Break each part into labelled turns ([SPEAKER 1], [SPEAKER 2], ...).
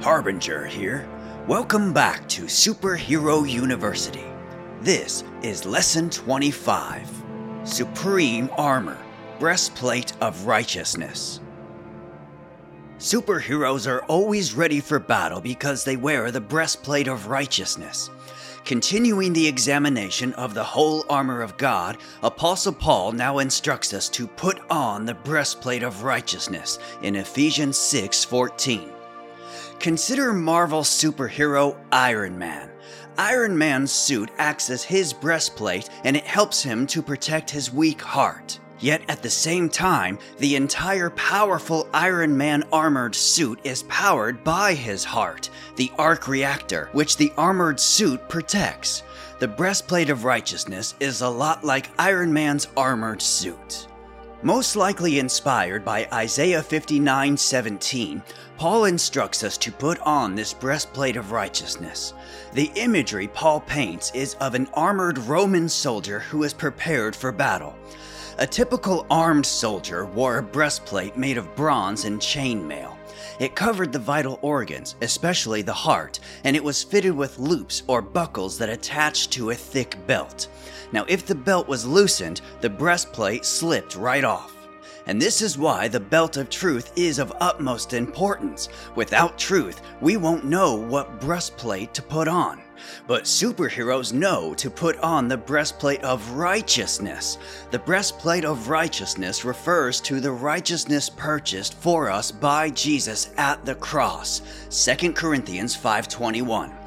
[SPEAKER 1] Harbinger here. Welcome back to Superhero University. This is Lesson 25 Supreme Armor Breastplate of Righteousness. Superheroes are always ready for battle because they wear the breastplate of righteousness. Continuing the examination of the whole armor of God, Apostle Paul now instructs us to put on the breastplate of righteousness in Ephesians 6:14. Consider Marvel superhero Iron Man. Iron Man's suit acts as his breastplate and it helps him to protect his weak heart. Yet at the same time, the entire powerful Iron Man armored suit is powered by his heart, the arc reactor, which the armored suit protects. The breastplate of righteousness is a lot like Iron Man's armored suit. Most likely inspired by Isaiah 59:17, Paul instructs us to put on this breastplate of righteousness. The imagery Paul paints is of an armored Roman soldier who is prepared for battle. A typical armed soldier wore a breastplate made of bronze and chainmail. It covered the vital organs, especially the heart, and it was fitted with loops or buckles that attached to a thick belt. Now, if the belt was loosened, the breastplate slipped right off. And this is why the belt of truth is of utmost importance. Without truth, we won't know what breastplate to put on. But superheroes know to put on the breastplate of righteousness. The breastplate of righteousness refers to the righteousness purchased for us by Jesus at the cross. 2 Corinthians 5:21.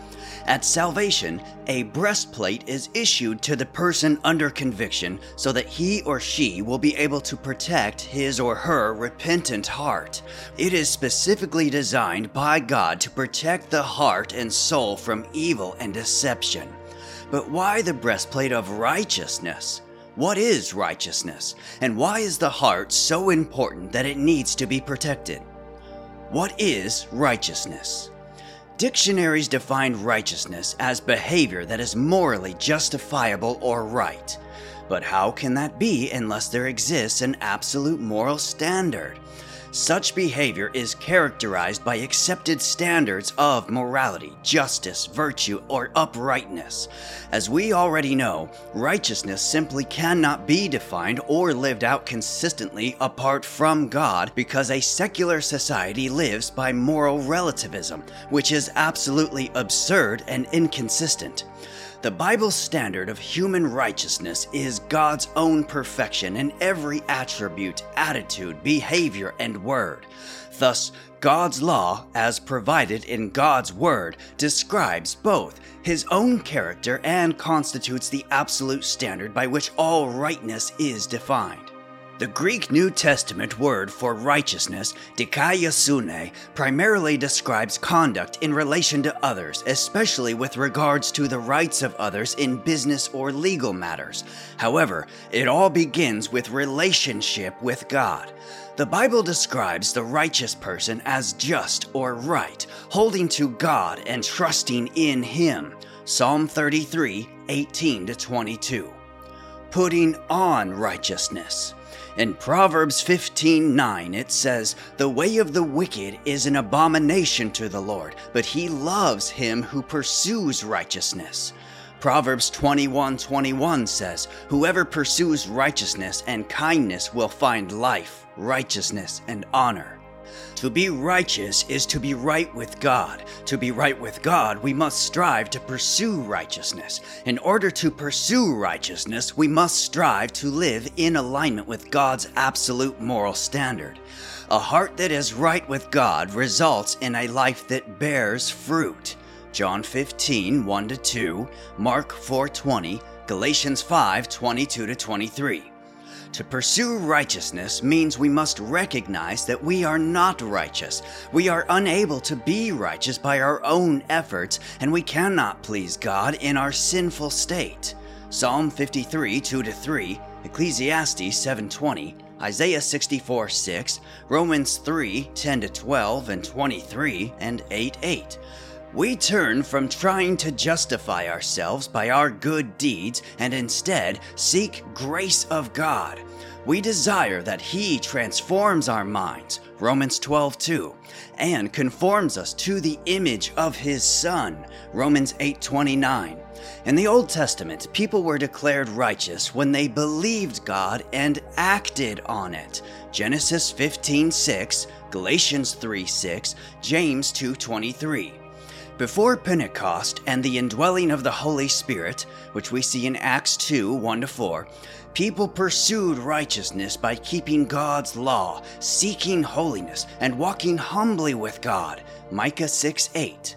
[SPEAKER 1] At salvation, a breastplate is issued to the person under conviction so that he or she will be able to protect his or her repentant heart. It is specifically designed by God to protect the heart and soul from evil and deception. But why the breastplate of righteousness? What is righteousness? And why is the heart so important that it needs to be protected? What is righteousness? Dictionaries define righteousness as behavior that is morally justifiable or right. But how can that be unless there exists an absolute moral standard? Such behavior is characterized by accepted standards of morality, justice, virtue, or uprightness. As we already know, righteousness simply cannot be defined or lived out consistently apart from God because a secular society lives by moral relativism, which is absolutely absurd and inconsistent. The Bible's standard of human righteousness is God's own perfection in every attribute, attitude, behavior, and word. Thus, God's law, as provided in God's word, describes both his own character and constitutes the absolute standard by which all rightness is defined. The Greek New Testament word for righteousness, dikaiosune, primarily describes conduct in relation to others, especially with regards to the rights of others in business or legal matters. However, it all begins with relationship with God. The Bible describes the righteous person as just or right, holding to God and trusting in Him. Psalm 33 18 22. Putting on righteousness. In Proverbs 15:9 it says, "The way of the wicked is an abomination to the Lord, but he loves him who pursues righteousness." Proverbs 21:21 says, "Whoever pursues righteousness and kindness will find life, righteousness, and honor." To be righteous is to be right with God. To be right with God, we must strive to pursue righteousness. In order to pursue righteousness, we must strive to live in alignment with God's absolute moral standard. A heart that is right with God results in a life that bears fruit. John 15, 1 2, Mark 4 20, Galatians 5 22 23. To pursue righteousness means we must recognize that we are not righteous. We are unable to be righteous by our own efforts, and we cannot please God in our sinful state. Psalm 53 2 3, Ecclesiastes 7:20, Isaiah 64 6, Romans 3 10 12 and 23, and 8 8. We turn from trying to justify ourselves by our good deeds and instead seek grace of God. We desire that He transforms our minds, Romans 12 2, and conforms us to the image of His Son, Romans 8 29. In the Old Testament, people were declared righteous when they believed God and acted on it. Genesis 15 6, Galatians 3 6, James 2 23. Before Pentecost and the indwelling of the Holy Spirit, which we see in Acts 2 1 4, people pursued righteousness by keeping God's law, seeking holiness, and walking humbly with God. Micah 6 8.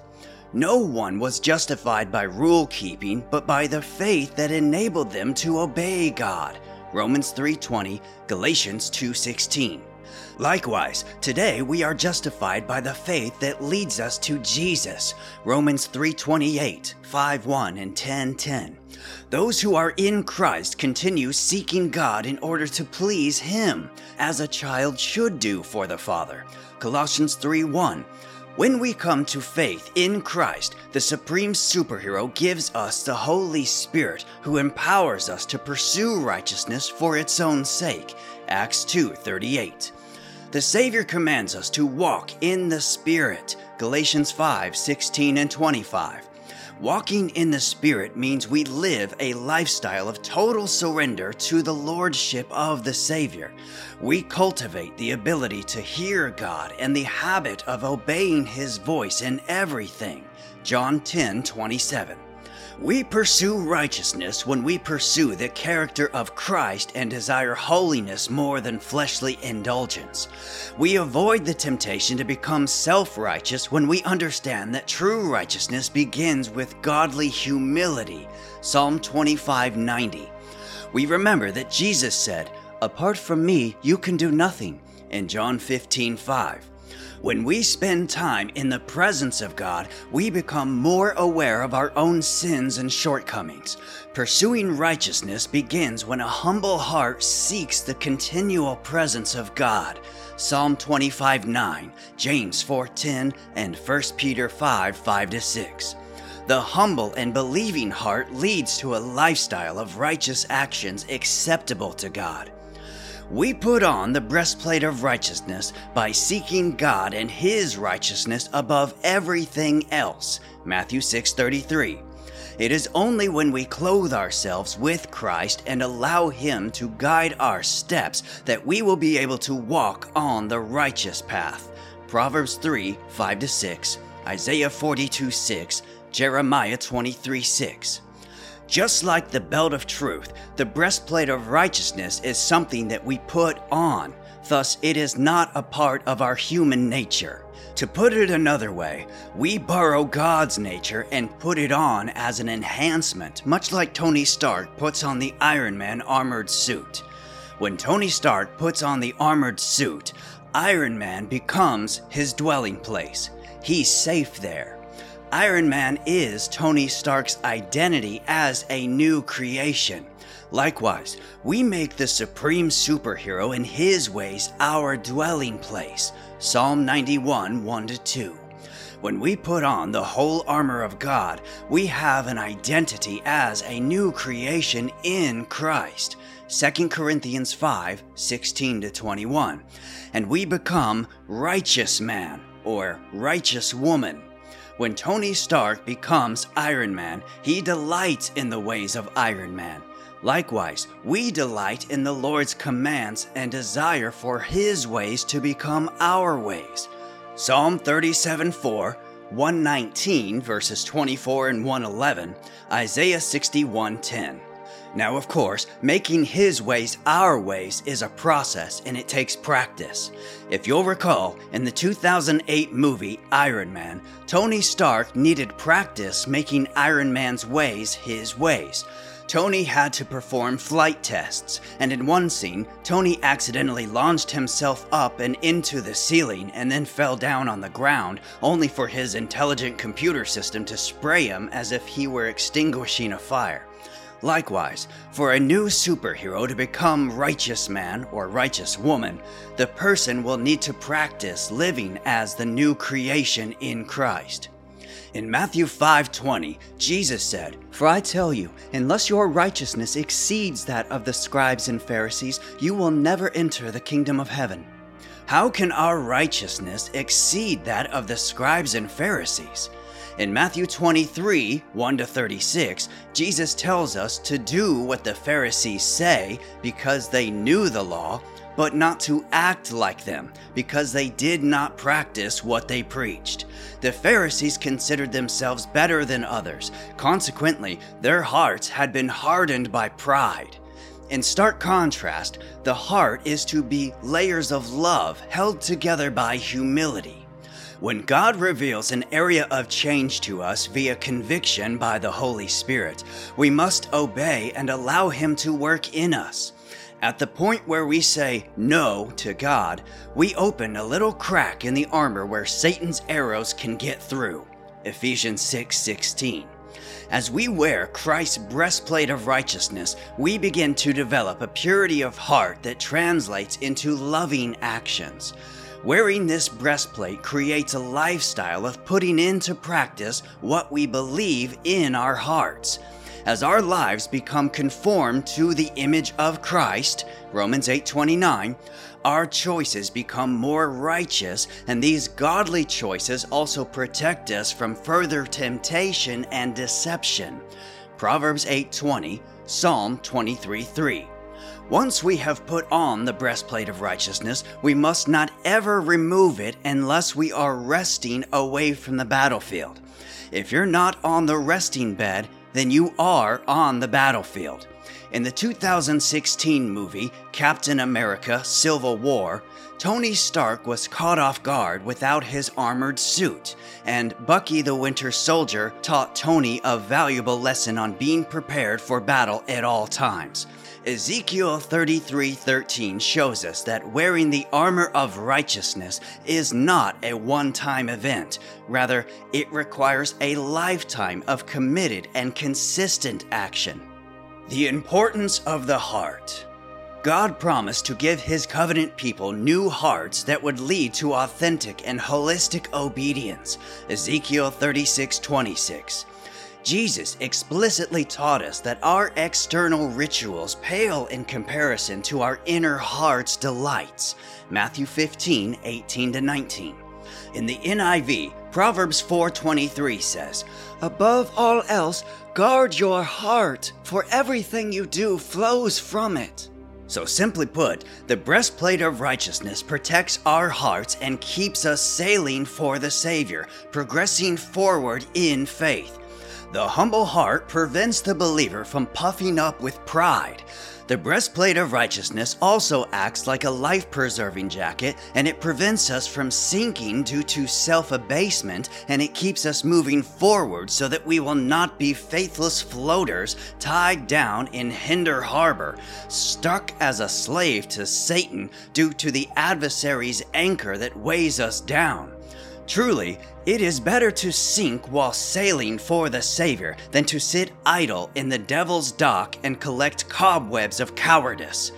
[SPEAKER 1] No one was justified by rule keeping, but by the faith that enabled them to obey God. Romans 3:20, Galatians 2:16. Likewise, today we are justified by the faith that leads us to Jesus. Romans 3:28, 5:1 and 10:10. Those who are in Christ continue seeking God in order to please him, as a child should do for the Father. Colossians 3:1. When we come to faith in Christ, the supreme superhero gives us the Holy Spirit who empowers us to pursue righteousness for its own sake. Acts 2:38. The Savior commands us to walk in the Spirit. Galatians 5 16 and 25. Walking in the Spirit means we live a lifestyle of total surrender to the Lordship of the Savior. We cultivate the ability to hear God and the habit of obeying His voice in everything. John 10 27. We pursue righteousness when we pursue the character of Christ and desire holiness more than fleshly indulgence. We avoid the temptation to become self righteous when we understand that true righteousness begins with godly humility. Psalm 25 90. We remember that Jesus said, Apart from me, you can do nothing, in John 15 5. When we spend time in the presence of God, we become more aware of our own sins and shortcomings. Pursuing righteousness begins when a humble heart seeks the continual presence of God. Psalm 25 9, James 4 10, and 1 Peter 5 5 6. The humble and believing heart leads to a lifestyle of righteous actions acceptable to God. We put on the breastplate of righteousness by seeking God and his righteousness above everything else. Matthew 6:33. It is only when we clothe ourselves with Christ and allow him to guide our steps that we will be able to walk on the righteous path. Proverbs 3 5 6, Isaiah 42 6, Jeremiah 23 6. Just like the belt of truth, the breastplate of righteousness is something that we put on. Thus, it is not a part of our human nature. To put it another way, we borrow God's nature and put it on as an enhancement, much like Tony Stark puts on the Iron Man armored suit. When Tony Stark puts on the armored suit, Iron Man becomes his dwelling place. He's safe there. Iron Man is Tony Stark's identity as a new creation. Likewise, we make the supreme superhero in his ways our dwelling place. Psalm 91 1 2. When we put on the whole armor of God, we have an identity as a new creation in Christ. 2 Corinthians 5 16 21. And we become righteous man or righteous woman. When Tony Stark becomes Iron Man, he delights in the ways of Iron Man. Likewise, we delight in the Lord's commands and desire for His ways to become our ways. Psalm 37 4, 119 verses 24 and 111, Isaiah 61 10. Now, of course, making his ways our ways is a process and it takes practice. If you'll recall, in the 2008 movie Iron Man, Tony Stark needed practice making Iron Man's ways his ways. Tony had to perform flight tests, and in one scene, Tony accidentally launched himself up and into the ceiling and then fell down on the ground, only for his intelligent computer system to spray him as if he were extinguishing a fire. Likewise, for a new superhero to become righteous man or righteous woman, the person will need to practice living as the new creation in Christ. In Matthew 5:20, Jesus said, "For I tell you, unless your righteousness exceeds that of the scribes and Pharisees, you will never enter the kingdom of heaven." How can our righteousness exceed that of the scribes and Pharisees? In Matthew 23 1 to 36, Jesus tells us to do what the Pharisees say because they knew the law, but not to act like them because they did not practice what they preached. The Pharisees considered themselves better than others. Consequently, their hearts had been hardened by pride. In stark contrast, the heart is to be layers of love held together by humility. When God reveals an area of change to us via conviction by the Holy Spirit, we must obey and allow Him to work in us. At the point where we say no to God, we open a little crack in the armor where Satan's arrows can get through. Ephesians 6:16. 6, as we wear Christ's breastplate of righteousness, we begin to develop a purity of heart that translates into loving actions. Wearing this breastplate creates a lifestyle of putting into practice what we believe in our hearts. As our lives become conformed to the image of Christ, Romans 8:29, our choices become more righteous, and these godly choices also protect us from further temptation and deception. Proverbs 8:20, Psalm 23:3. Once we have put on the breastplate of righteousness, we must not ever remove it unless we are resting away from the battlefield. If you're not on the resting bed, then you are on the battlefield. In the 2016 movie Captain America Civil War, Tony Stark was caught off guard without his armored suit, and Bucky the Winter Soldier taught Tony a valuable lesson on being prepared for battle at all times. Ezekiel 33:13 shows us that wearing the armor of righteousness is not a one-time event. Rather, it requires a lifetime of committed and consistent action. The importance of the heart. God promised to give His covenant people new hearts that would lead to authentic and holistic obedience. Ezekiel 36 26. Jesus explicitly taught us that our external rituals pale in comparison to our inner heart's delights. Matthew 15 18 19. In the NIV, Proverbs 4:23 says, "Above all else, guard your heart, for everything you do flows from it." So simply put, the breastplate of righteousness protects our hearts and keeps us sailing for the Savior, progressing forward in faith. The humble heart prevents the believer from puffing up with pride. The breastplate of righteousness also acts like a life preserving jacket, and it prevents us from sinking due to self abasement, and it keeps us moving forward so that we will not be faithless floaters tied down in Hinder Harbor, stuck as a slave to Satan due to the adversary's anchor that weighs us down. Truly, it is better to sink while sailing for the Savior than to sit idle in the devil's dock and collect cobwebs of cowardice.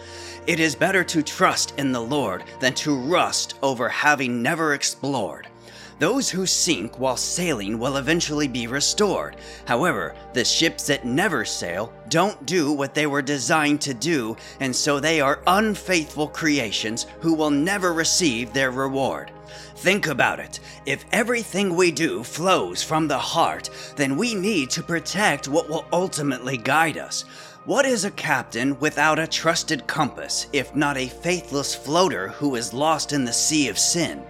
[SPEAKER 1] It is better to trust in the Lord than to rust over having never explored. Those who sink while sailing will eventually be restored. However, the ships that never sail don't do what they were designed to do, and so they are unfaithful creations who will never receive their reward. Think about it. If everything we do flows from the heart, then we need to protect what will ultimately guide us. What is a captain without a trusted compass, if not a faithless floater who is lost in the sea of sin?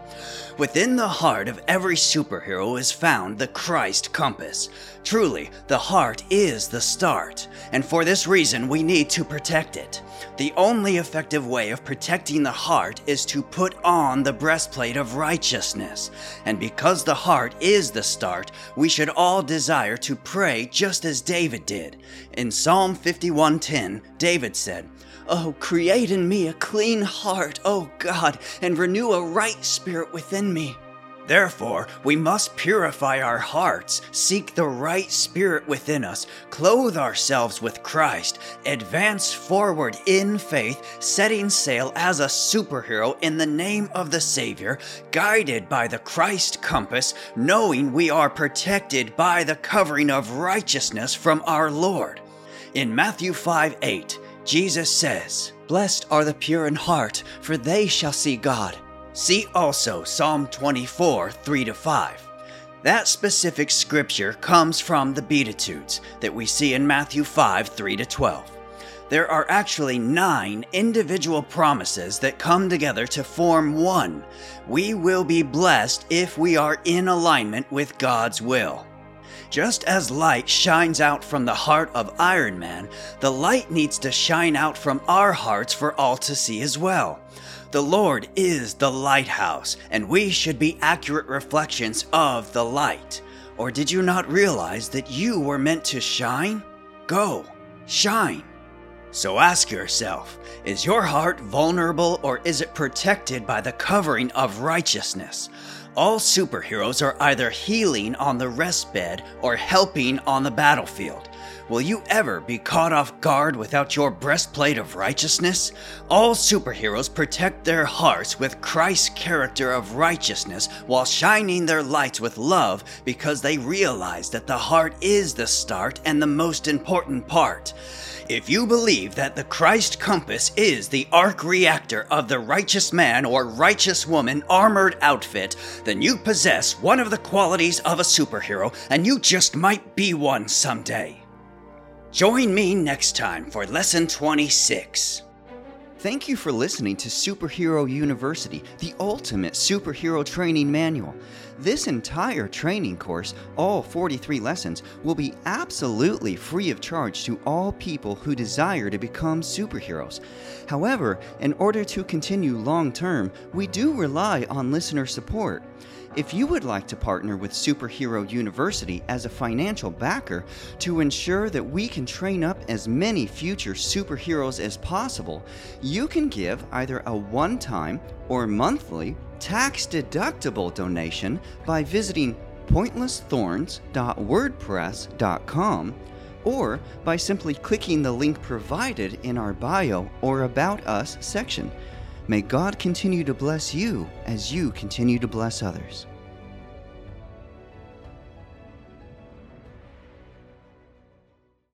[SPEAKER 1] Within the heart of every superhero is found the Christ compass. Truly, the heart is the start, and for this reason we need to protect it. The only effective way of protecting the heart is to put on the breastplate of righteousness. And because the heart is the start, we should all desire to pray just as David did. In Psalm 51:10, David said, Oh, create in me a clean heart, O God, and renew a right spirit within me. Therefore, we must purify our hearts, seek the right spirit within us, clothe ourselves with Christ, advance forward in faith, setting sail as a superhero in the name of the Savior, guided by the Christ compass, knowing we are protected by the covering of righteousness from our Lord. In Matthew 5 8, Jesus says, Blessed are the pure in heart, for they shall see God. See also Psalm 24 3 5. That specific scripture comes from the Beatitudes that we see in Matthew 5 3 12. There are actually nine individual promises that come together to form one. We will be blessed if we are in alignment with God's will. Just as light shines out from the heart of Iron Man, the light needs to shine out from our hearts for all to see as well. The Lord is the lighthouse, and we should be accurate reflections of the light. Or did you not realize that you were meant to shine? Go, shine. So ask yourself is your heart vulnerable or is it protected by the covering of righteousness? All superheroes are either healing on the rest bed or helping on the battlefield. Will you ever be caught off guard without your breastplate of righteousness? All superheroes protect their hearts with Christ's character of righteousness while shining their lights with love because they realize that the heart is the start and the most important part. If you believe that the Christ compass is the arc reactor of the righteous man or righteous woman armored outfit, then you possess one of the qualities of a superhero and you just might be one someday. Join me next time for Lesson 26.
[SPEAKER 2] Thank you for listening to Superhero University, the ultimate superhero training manual. This entire training course, all 43 lessons, will be absolutely free of charge to all people who desire to become superheroes. However, in order to continue long term, we do rely on listener support. If you would like to partner with Superhero University as a financial backer to ensure that we can train up as many future superheroes as possible, you can give either a one time or monthly tax deductible donation by visiting pointlessthorns.wordpress.com or by simply clicking the link provided in our bio or About Us section. May God continue to bless you as you continue to bless others.